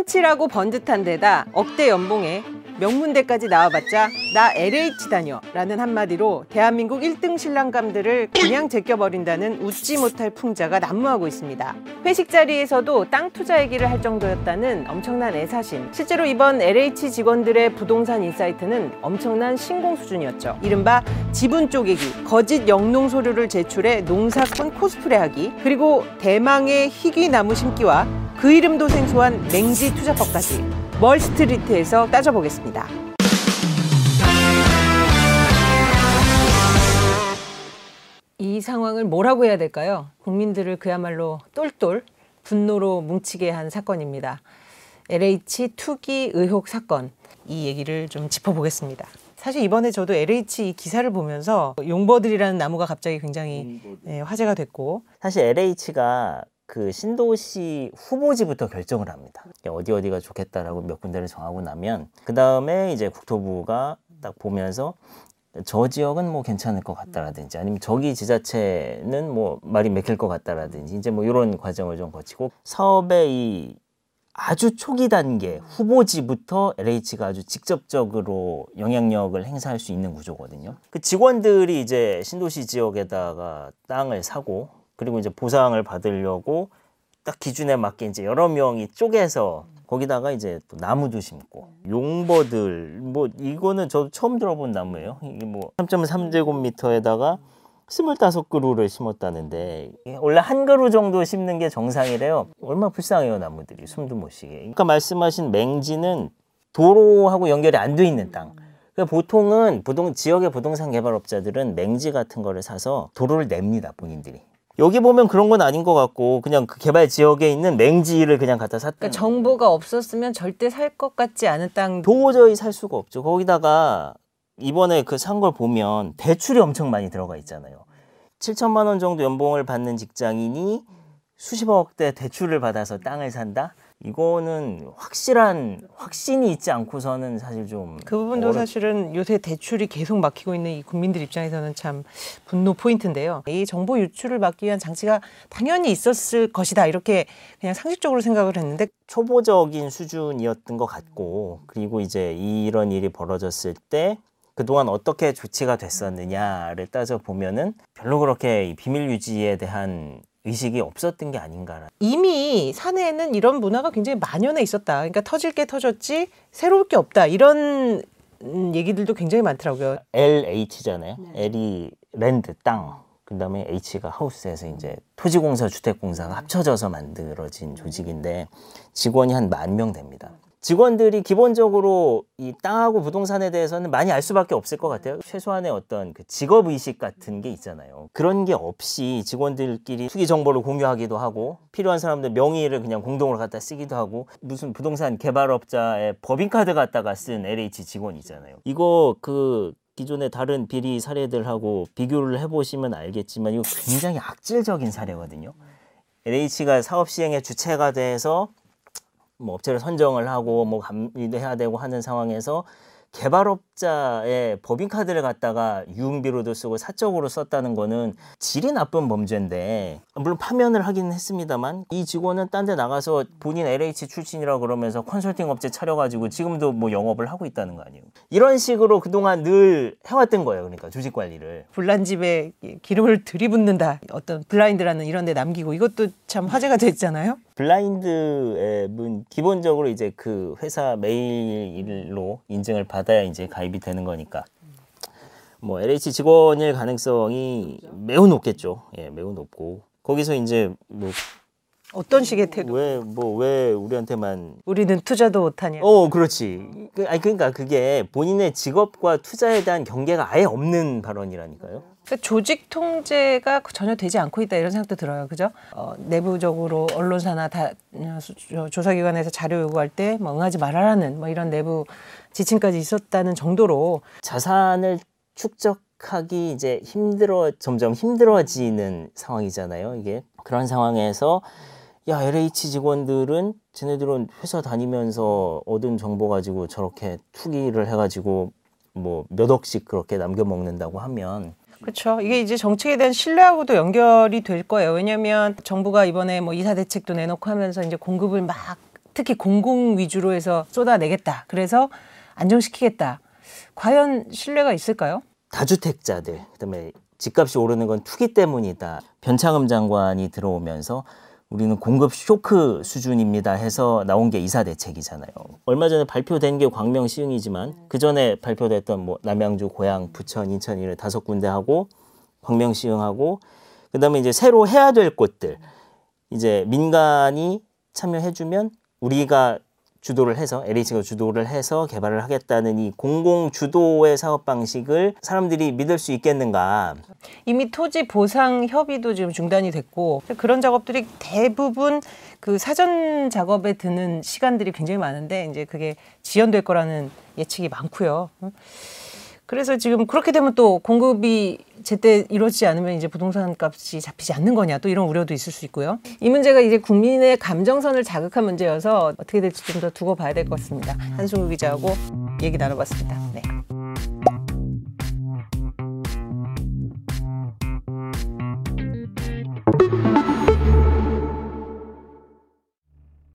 훤칠하고 번듯한 데다 억대 연봉에 명문대까지 나와봤자 나 LH 다녀 라는 한마디로 대한민국 1등 신랑감들을 그냥 제껴버린다는 웃지 못할 풍자가 난무하고 있습니다. 회식 자리에서도 땅 투자 얘기를 할 정도였다는 엄청난 애사심. 실제로 이번 LH 직원들의 부동산 insight는 엄청난 신공 수준이었죠. 이른바 지분 쪼개기, 거짓 영농 서류를 제출해 농사꾼 코스프레하기, 그리고 대망의 희귀 나무 심기와 그 이름도 생소한 맹지 투자법까지 멀스트리트에서 따져보겠습니다. 이 상황을 뭐라고 해야 될까요? 국민들을 그야말로 똘똘 분노로 뭉치게 한 사건입니다. LH 투기 의혹 사건 이 얘기를 좀 짚어보겠습니다. 사실 이번에 저도 LH 기사를 보면서 용버들이라는 나무가 갑자기 굉장히 네, 화제가 됐고 사실 LH가 그 신도시 후보지부터 결정을 합니다. 어디 어디가 좋겠다라고 몇 군데를 정하고 나면 그 다음에 이제 국토부가 딱 보면서 저 지역은 뭐 괜찮을 것 같다라든지 아니면 저기 지자체는 뭐 말이 맥힐 것 같다라든지 이제 뭐 이런 과정을 좀 거치고 사업의 이 아주 초기 단계 후보지부터 LH가 아주 직접적으로 영향력을 행사할 수 있는 구조거든요. 그 직원들이 이제 신도시 지역에다가 땅을 사고 그리고 이제 보상을 받으려고 딱 기준에 맞게 이제 여러 명이 쪼개서 거기다가 이제 또 나무도 심고 용버들 뭐 이거는 저도 처음 들어본 나무예요. 이게 뭐 3.3제곱미터에다가 25그루를 심었다는데 원래 한 그루 정도 심는 게 정상이래요. 얼마나 불쌍해요 나무들이 숨도 못 쉬게. 그러니까 말씀하신 맹지는 도로하고 연결이 안 돼 있는 땅. 그러니까 보통은 부동 지역의 부동산 개발업자들은 맹지 같은 거를 사서 도로를 냅니다 본인들이. 여기 보면 그런 건 아닌 것 같고 그냥 그 개발 지역에 있는 맹지를 그냥 갖다 샀다. 그러니까 정보가 없었으면 절대 살 것 같지 않은 땅 도저히 살 수가 없죠. 거기다가 이번에 그 산 걸 보면 대출이 엄청 많이 들어가 있잖아요. 7천만 원 정도 연봉을 받는 직장인이 수십억대 대출을 받아서 땅을 산다? 이거는 확실한 확신이 있지 않고서는 사실 좀 그 부분도 어렵- 사실은 요새 대출이 계속 막히고 있는 이 국민들 입장에서는 참 분노 포인트인데요. 이 정보 유출을 막기 위한 장치가 당연히 있었을 것이다 이렇게 그냥 상식적으로 생각을 했는데 초보적인 수준이었던 것 같고 그리고 이제 이런 일이 벌어졌을 때 그동안 어떻게 조치가 됐었느냐를 따져 보면은 별로 그렇게 이 비밀 유지에 대한 의식이 없었던 게 아닌가. 이미 사내에는 이런 문화가 굉장히 만연해 있었다. 그러니까 터질 게 터졌지 새로울 게 없다. 이런 음, 얘기들도 굉장히 많더라고요. LH잖아요. L이 랜드 땅. 그다음에 H가 하우스에서 이제 토지공사, 주택공사가 합쳐져서 만들어진 조직인데 직원이 한 만 명 됩니다. 직원들이 기본적으로 이 땅하고 부동산에 대해서는 많이 알 수밖에 없을 것 같아요. 최소한의 어떤 그 직업 의식 같은 게 있잖아요. 그런 게 없이 직원들끼리 투기 정보를 공유하기도 하고 필요한 사람들 명의를 그냥 공동으로 갖다 쓰기도 하고 무슨 부동산 개발업자의 법인카드 갖다가 쓴 LH 직원이잖아요. 이거 그 기존의 다른 비리 사례들하고 비교를 해보시면 알겠지만 이거 굉장히 악질적인 사례거든요. LH가 사업 시행의 주체가 돼서 뭐 업체를 선정을 하고 뭐 감리도 해야 되고 하는 상황에서 개발업자의 법인카드를 갖다가 유흥비로도 쓰고 사적으로 썼다는 거는 질이 나쁜 범죄인데 물론 파면을 하기는 했습니다만 이 직원은 딴 데 나가서 본인 LH 출신이라 그러면서 컨설팅 업체 차려가지고 지금도 뭐 영업을 하고 있다는 거 아니에요. 이런 식으로 그동안 늘 해왔던 거예요. 그러니까 주식 관리를. 불난 집에 기름을 들이붓는다. 어떤 블라인드라는 이런 데 남기고 이것도 참 화제가 됐잖아요. 블라인드 앱은 기본적으로 이제 그 회사 메일로 인증을 받아야 이제 가입이 되는 거니까 뭐 LH 직원일 가능성이 매우 높겠죠. 예, 매우 높고 거기서 이제 뭐 어떤 식의 태도? 왜 뭐 왜 우리한테만 우리는 투자도 못하냐. 어 그렇지. 그, 아니 그러니까 그게 본인의 직업과 투자에 대한 경계가 아예 없는 발언이라니까요. 그러니까 조직 통제가 전혀 되지 않고 있다 이런 생각도 들어요. 그죠? 어, 내부적으로 언론사나 다 어, 조사기관에서 자료 요구할 때 뭐 응하지 말아라는 뭐 이런 내부 지침까지 있었다는 정도로 자산을 축적 하기 이제 힘들어 점점 힘들어지는 상황이잖아요. 이게 그런 상황에서 야 LH 직원들은 쟤네들은 회사 다니면서 얻은 정보 가지고 저렇게 투기를 해가지고 뭐 몇 억씩 그렇게 남겨 먹는다고 하면 그렇죠. 이게 이제 정책에 대한 신뢰하고도 연결이 될 거예요. 왜냐하면 정부가 이번에 뭐 이사 대책도 내놓고 하면서 이제 공급을 막 특히 공공 위주로 해서 쏟아내겠다. 그래서 안정시키겠다. 과연 신뢰가 있을까요? 다주택자들 그다음에 집값이 오르는 건 투기 때문이다. 변창흠 장관이 들어오면서 우리는 공급 쇼크 수준입니다 해서 나온 게 이사 대책이잖아요. 얼마 전에 발표된 게 광명 시흥이지만 그 전에 발표됐던 뭐 남양주, 고양, 부천, 인천 이런 다섯 군데 하고 광명 시흥하고 그다음에 이제 새로 해야 될 곳들 이제 민간이 참여해주면 우리가 주도를 해서 LH가 주도를 해서 개발을 하겠다는 이 공공 주도의 사업 방식을 사람들이 믿을 수 있겠는가? 이미 토지 보상 협의도 지금 중단이 됐고 그런 작업들이 대부분 그 사전 작업에 드는 시간들이 굉장히 많은데 이제 그게 지연될 거라는 예측이 많고요. 그래서 지금 그렇게 되면 또 공급이 제때 이루어지지 않으면 이제 부동산 값이 잡히지 않는 거냐 또 이런 우려도 있을 수 있고요. 이 문제가 이제 국민의 감정선을 자극한 문제여서 어떻게 될지 좀 더 두고 봐야 될 것 같습니다. 한승우 기자하고 얘기 나눠봤습니다. 네.